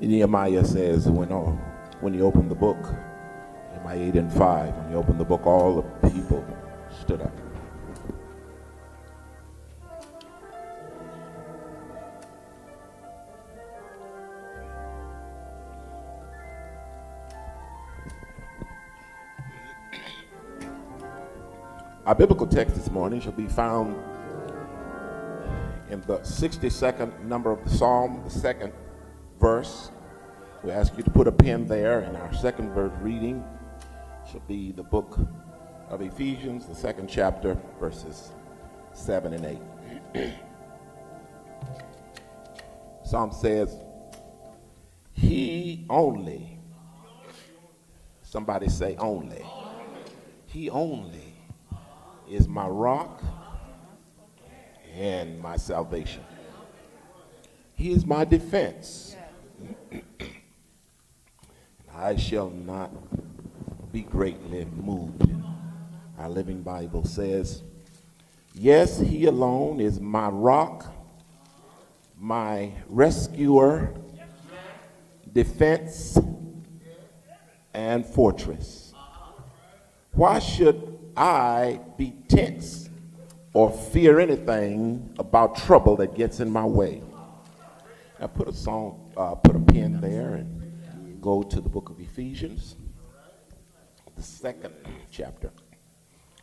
Nehemiah says, when, all, when you open the book, Nehemiah 8 and 5, when he opened the book, all the people stood up. Our biblical text this morning shall be found in the 62nd number of the Psalm, the second verse. We ask you to put a pen there, and our second verse reading shall be the book of Ephesians, the second chapter, verses 7 and 8. Psalm says, He only, somebody say only, He only is my rock and my salvation. He is my defense. I shall not be greatly moved. Our Living Bible says, Yes, He alone is my rock, my rescuer, defense, and fortress. Why should I be tense or fear anything about trouble that gets in my way. Now put a song, uh, put a pen there and go to the book of Ephesians, the second chapter,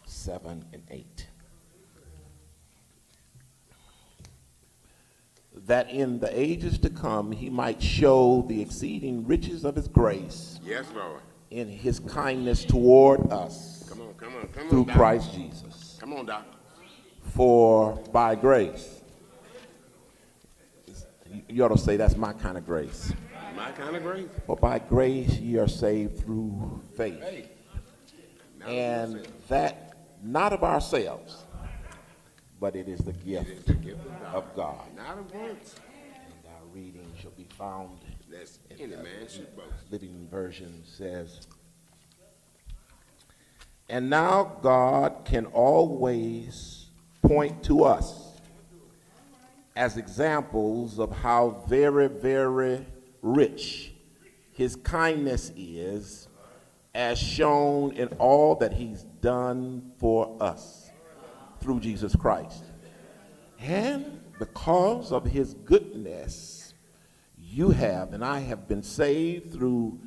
7 and 8. That in the ages to come he might show the exceeding riches of his grace. Yes, Lord. In his kindness toward us Come on, come on, through Doc. Christ Jesus. Come on, Doc. For by grace, you ought to say that's my kind of grace. My kind of grace. For by grace ye are saved through faith. Hey. And that not of ourselves, but it is the gift is the gift of God. of God. Not of works. And our reading shall be found That's any man should boast. Living Version says, And now God can always point to us as examples of how very, very rich his kindness is, as shown in all that he's done for us through Jesus Christ. And because of his goodness, you have and I have been saved through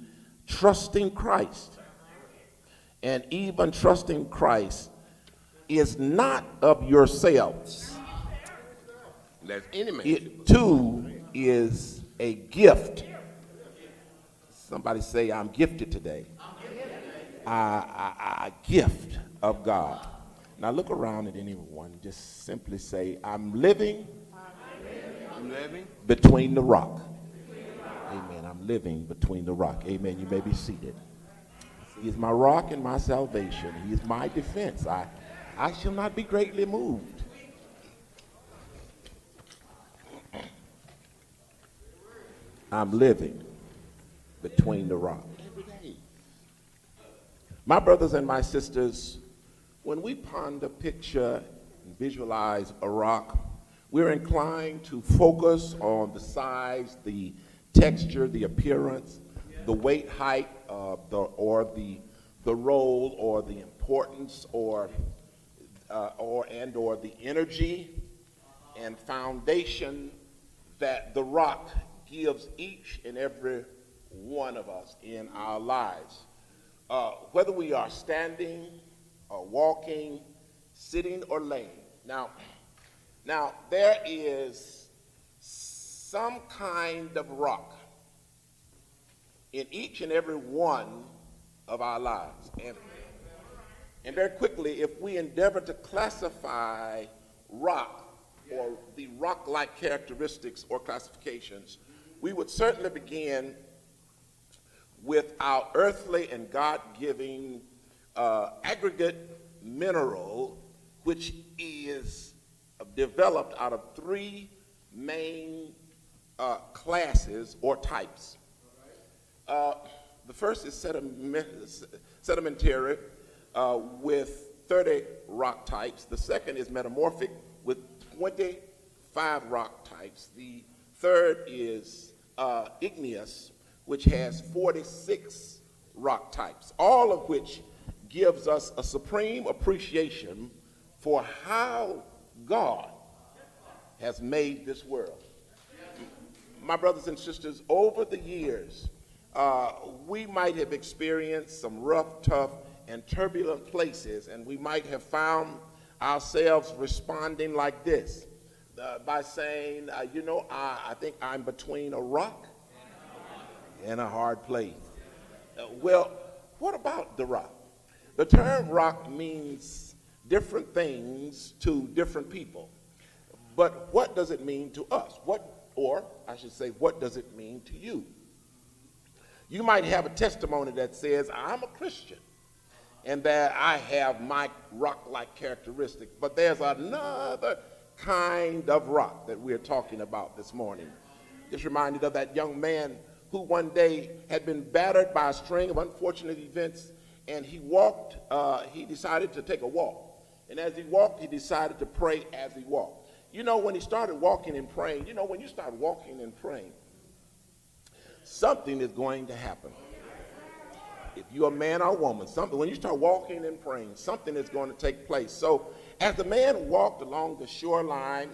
trusting Christ. And even trusting Christ is not of yourselves. That's any man It too is a gift. Somebody say, I'm gifted today. A, a, a gift of God. Now look around at anyone. Just simply say, I'm living I'm living. between the rock. Amen. I'm living between the rock. Amen. You may be seated. He is my rock and my salvation. He is my defense. I, I shall not be greatly moved. I'm living between the rock. Every day. My brothers and my sisters, when we ponder, picture, and visualize a rock, we're inclined to focus on the size, the texture, the appearance, the weight, height, uh, the, or the, the role, or the importance, or, uh, or and or the energy and foundation that the rock gives each and every one of us in our lives. Uh, whether we are standing or walking, sitting or laying. Now, now there is some kind of rock in each and every one of our lives. And, and very quickly, if we endeavor to classify rock or the rock like characteristics or classifications, we would certainly begin with our earthly and God giving uh, aggregate mineral, which is developed out of three main uh, classes or types. Uh, the first is sediment, sedimentary uh, with 30 rock types. The second is metamorphic with 25 rock types. The third is uh, igneous, which has 46 rock types, all of which gives us a supreme appreciation for how God has made this world. My brothers and sisters, over the years, uh, we might have experienced some rough, tough, and turbulent places, and we might have found ourselves responding like this uh, by saying, uh, You know, I, I think I'm between a rock and a hard place. Uh, well, what about the rock? The term rock means different things to different people. But what does it mean to us? What, or I should say, what does it mean to you? You might have a testimony that says, I'm a Christian and that I have my rock like characteristic. But there's another kind of rock that we're talking about this morning. Just reminded of that young man who one day had been battered by a string of unfortunate events, and he walked, uh, he decided to take a walk. And as he walked, he decided to pray as he walked. You know, when he started walking and praying, you know, when you start walking and praying, something is going to happen. If you're a man or a woman, something, when you start walking and praying, something is going to take place. So as the man walked along the shoreline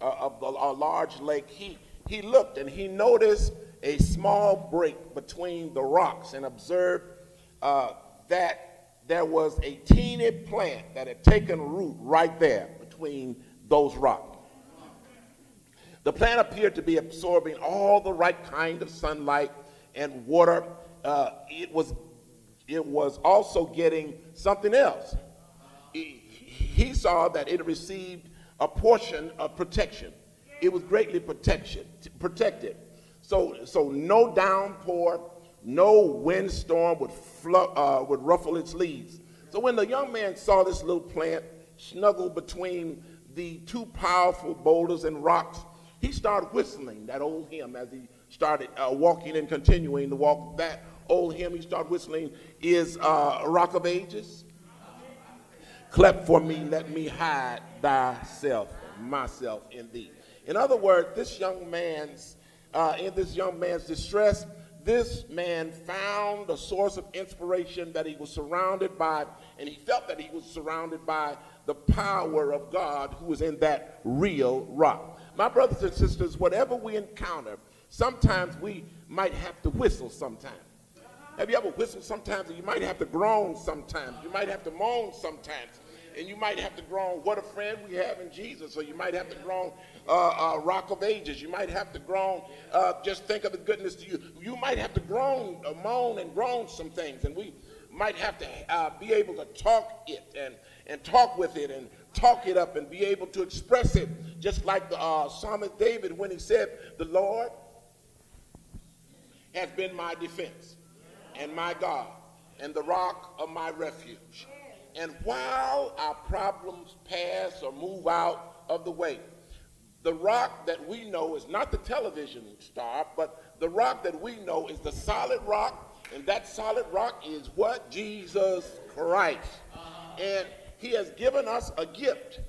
uh, of the, a large lake, he, he looked and he noticed a small break between the rocks and observed uh, that there was a teeny plant that had taken root right there between those rocks. The plant appeared to be absorbing all the right kind of sunlight and water. Uh, it was it was also getting something else. He, he saw that it received a portion of protection. It was greatly protection, protected. So, so no downpour, no windstorm would, uh, would ruffle its leaves. So when the young man saw this little plant snuggled between the two powerful boulders and rocks, he started whistling that old hymn as he started uh, walking and continuing to walk. That old hymn he started whistling is uh, Rock of Ages. Clap for me, let me hide thyself, myself in thee. In other words, this young man's, uh, in this young man's distress, this man found a source of inspiration that he was surrounded by, and he felt that he was surrounded by the power of God who was in that real rock. My brothers and sisters, whatever we encounter, sometimes we might have to whistle sometimes. Have you ever whistled sometimes? You might have to groan sometimes. You might have to moan sometimes. And you might have to groan, what a friend we have in Jesus. Or you might have to groan, uh, uh, rock of ages. You might have to groan, uh, just think of the goodness to you. You might have to groan, uh, moan and groan some things. And we might have to uh, be able to talk it and, and talk with it and talk it up and be able to express it. Just like the uh, psalmist David when he said, the Lord has been my defense and my God and the rock of my refuge. And while our problems pass or move out of the way, the rock that we know is not the television star, but the rock that we know is the solid rock, and that solid rock is what? Jesus Christ. And he has given us a gift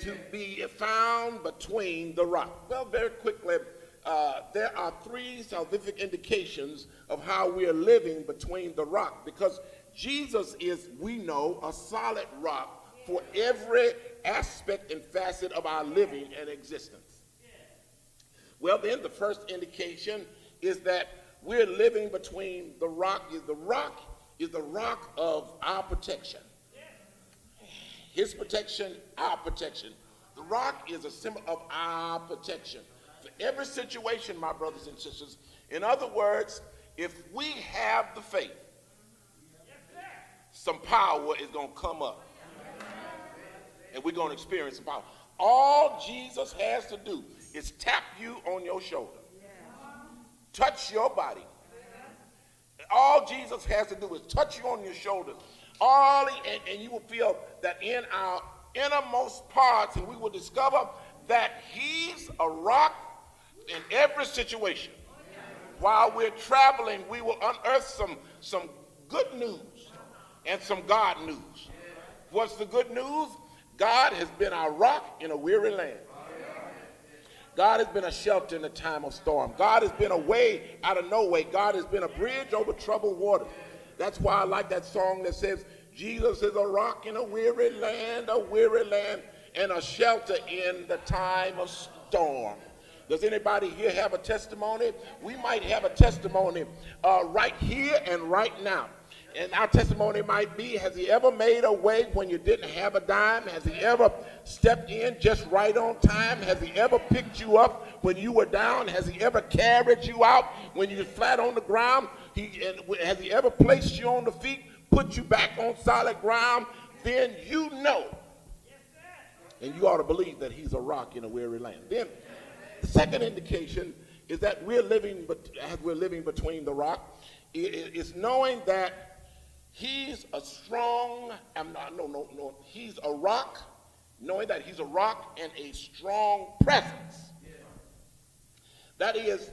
to be found between the rock. Well, very quickly, uh, there are three salvific indications of how we are living between the rock because Jesus is, we know, a solid rock for every aspect and facet of our living and existence. Well, then, the first indication is that we're living between the rock. Is the rock is the rock of our protection. His protection, our protection. The rock is a symbol of our protection every situation, my brothers and sisters. In other words, if we have the faith, some power is going to come up. And we're going to experience some power. All Jesus has to do is tap you on your shoulder, touch your body. All Jesus has to do is touch you on your shoulders. All and, and you will feel that in our innermost parts, and we will discover that he's a rock in every situation. While we're traveling, we will unearth some, some good news and some God news. What's the good news? God has been our rock in a weary land. God has been a shelter in the time of storm. God has been a way out of no way. God has been a bridge over troubled waters. That's why I like that song that says, Jesus is a rock in a weary land, a weary land, and a shelter in the time of storm. Does anybody here have a testimony? We might have a testimony uh, right here and right now. And our testimony might be Has he ever made a way when you didn't have a dime? Has he ever stepped in just right on time? Has he ever picked you up when you were down? Has he ever carried you out when you were flat on the ground? He, has he ever placed you on the feet, put you back on solid ground? Then you know. And you ought to believe that he's a rock in a weary land. Then the second indication is that we're living, as we're living between the rock, is knowing that He's a strong, I'm not, no, no, no, he's a rock, knowing that he's a rock and a strong presence. That is,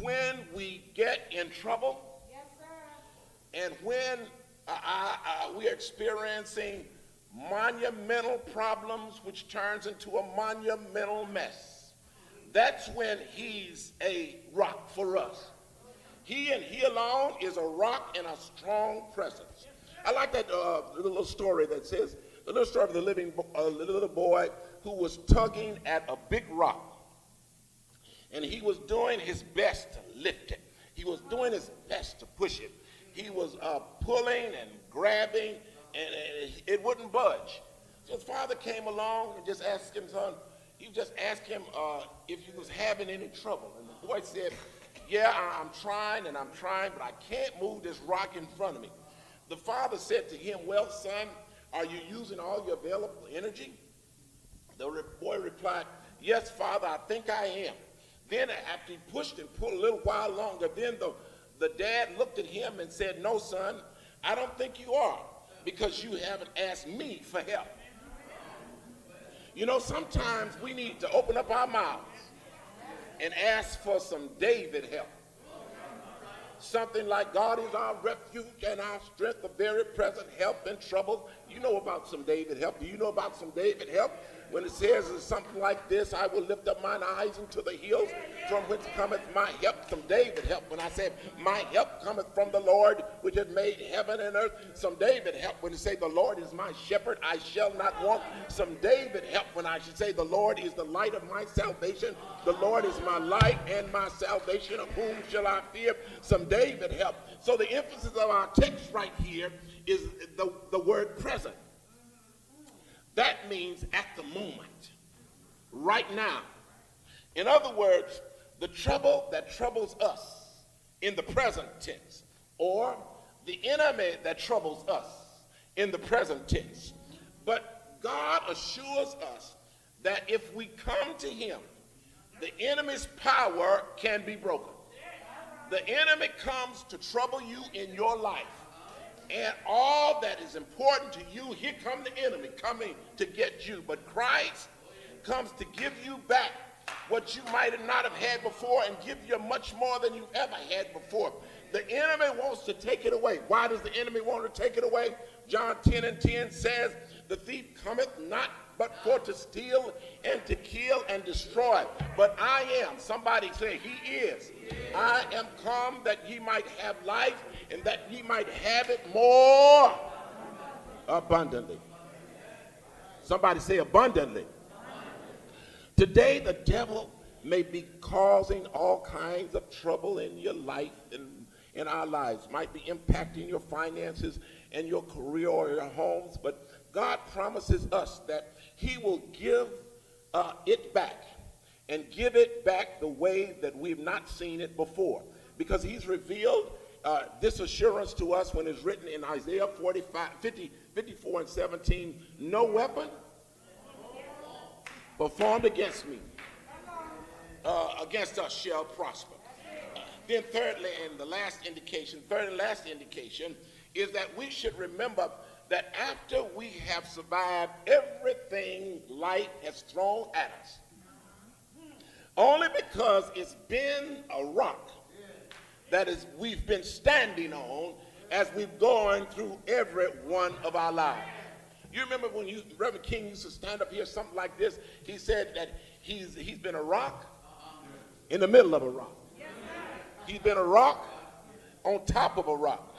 when we get in trouble, and when uh, uh, we're experiencing monumental problems, which turns into a monumental mess, that's when he's a rock for us. He and he alone is a rock and a strong presence. I like that uh, little story that says the little story of the living uh, little boy who was tugging at a big rock, and he was doing his best to lift it. He was doing his best to push it. He was uh, pulling and grabbing, and, and it wouldn't budge. So his father came along and just asked him, son, he just asked him uh, if he was having any trouble. And the boy said, yeah, I'm trying and I'm trying, but I can't move this rock in front of me. The father said to him, Well, son, are you using all your available energy? The boy replied, Yes, father, I think I am. Then, after he pushed and pulled a little while longer, then the, the dad looked at him and said, No, son, I don't think you are because you haven't asked me for help. You know, sometimes we need to open up our mouths and ask for some David help. Something like God is our refuge and our strength, a very present help in trouble. You know about some David help. Do you know about some David help? When it says something like this, I will lift up mine eyes into the hills from whence cometh my help. Some David help. When I said my help cometh from the Lord, which has made heaven and earth. Some David help when it say the Lord is my shepherd, I shall not want. Some David help when I should say the Lord is the light of my salvation. The Lord is my light and my salvation. Of whom shall I fear? Some David help. So the emphasis of our text right here is the, the word present. That means at the moment, right now. In other words, the trouble that troubles us in the present tense, or the enemy that troubles us in the present tense. But God assures us that if we come to him, the enemy's power can be broken. The enemy comes to trouble you in your life and all that is important to you, here come the enemy coming to get you. But Christ comes to give you back what you might not have had before and give you much more than you've ever had before. The enemy wants to take it away. Why does the enemy want to take it away? John 10 and 10 says, The thief cometh not but for to steal and to kill and destroy. But I am, somebody say, He is. I am come that ye might have life and that ye might have it more abundantly. Somebody say abundantly. Today, the devil may be causing all kinds of trouble in your life and in our lives, might be impacting your finances and your career or your homes, but God promises us that he will give uh, it back and give it back the way that we've not seen it before. Because he's revealed uh, this assurance to us when it's written in Isaiah 45, 50, 54 and 17, no weapon performed against me, uh, against us shall prosper. Uh, then thirdly, and the last indication, third and last indication, is that we should remember that after we have survived everything life has thrown at us, only because it's been a rock that is we've been standing on as we've gone through every one of our lives. You remember when you, Reverend King used to stand up here, something like this. He said that he's he's been a rock in the middle of a rock. He's been a rock on top of a rock.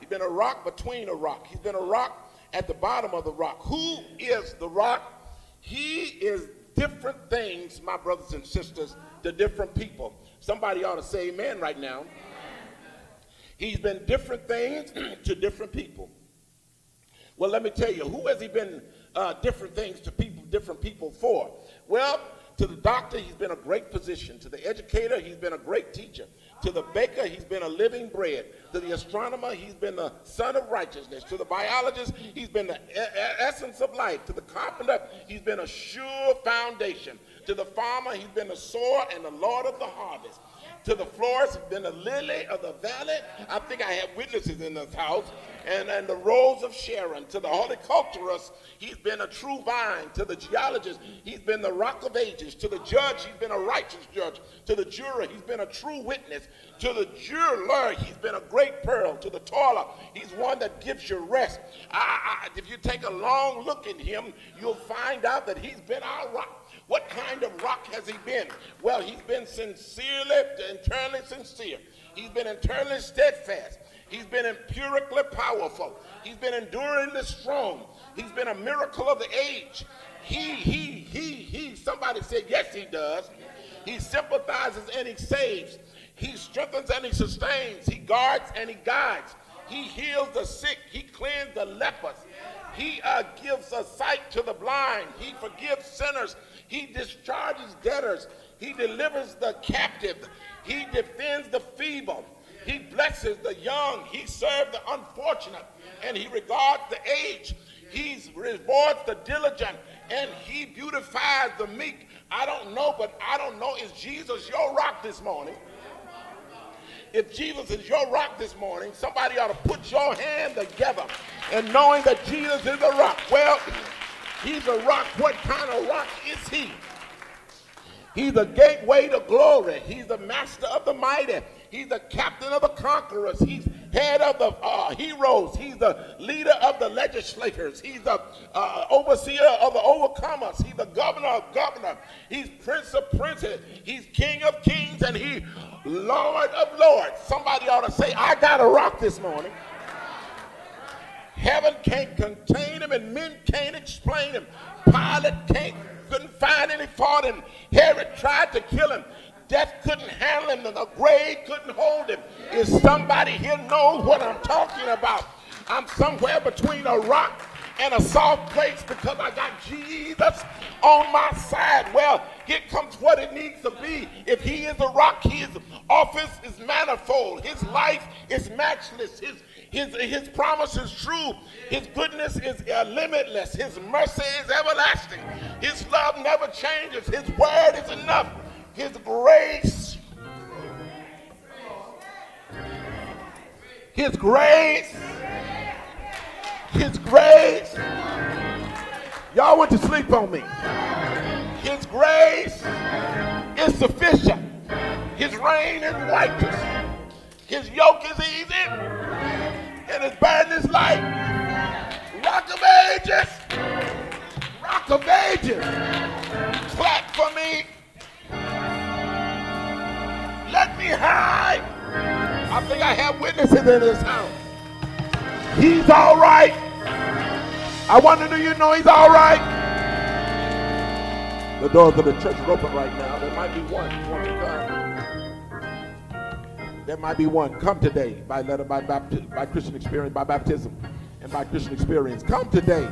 He's been a rock between a rock. He's been a rock at the bottom of the rock. Who is the rock? He is different things, my brothers and sisters, to different people. Somebody ought to say amen right now. He's been different things to different people. Well, let me tell you, who has he been uh, different things to people, different people for? Well, to the doctor, he's been a great physician. To the educator, he's been a great teacher. To the baker, he's been a living bread. To the astronomer, he's been the sun of righteousness. To the biologist, he's been the essence of life. To the carpenter, he's been a sure foundation. To the farmer, he's been the sower and the Lord of the harvest. To the florist, he's been the lily of the valley. I think I have witnesses in this house and, and the rose of Sharon. To the horticulturist, he's been a true vine. To the geologist, he's been the rock of ages. To the judge, he's been a righteous judge. To the juror, he's been a true witness. To the jeweler, he's been a great pearl. To the toiler, he's one that gives you rest. I, I, if you take a long look at him, you'll find out that he's been our rock. What kind of rock has he been? Well, he's been sincerely, internally sincere. He's been internally steadfast. He's been empirically powerful. He's been enduringly strong. He's been a miracle of the age. He, he, he, he. Somebody said, yes, he does. He sympathizes and he saves. He strengthens and he sustains. He guards and he guides. He heals the sick. He cleans the lepers. He uh, gives a sight to the blind. He forgives sinners. He discharges debtors. He delivers the captive. He defends the feeble. Blesses the young. He serves the unfortunate. And he regards the aged. He rewards the diligent. And he beautifies the meek. I don't know, but I don't know. Is Jesus your rock this morning? If Jesus is your rock this morning, somebody ought to put your hand together and knowing that Jesus is a rock. Well, he's a rock. What kind of rock is he? He's the gateway to glory. He's the master of the mighty. He's the captain of the conquerors. He's head of the uh, heroes. He's the leader of the legislators. He's the uh, overseer of the overcomers. He's the governor of governors. He's prince of princes. He's king of kings and he lord of lords. Somebody ought to say, I got a rock this morning. Heaven can't contain him and men can't explain him. Pilate can't couldn't find any fault in him. Herod tried to kill him. Death couldn't handle him, and the grave couldn't hold him. Is somebody here knows what I'm talking about? I'm somewhere between a rock and a soft place because I got Jesus on my side. Well, here comes what it needs to be. If he is a rock, his office is manifold. His life is matchless. His his, his promise is true. His goodness is uh, limitless. His mercy is everlasting. His love never changes. His word is enough. His grace. His grace. His grace. Y'all went to sleep on me. His grace is sufficient. His reign is righteous. His yoke is easy. And his burden is light. Rock of ages. Rock of ages. Clap for me. Me hide. I think I have witnesses in this house. He's all right. I wonder, do you know he's all right? The doors of the church are open right now. There might be one. Want to come? There might be one. Come today by letter, by, baptism, by Christian experience, by baptism, and by Christian experience. Come today.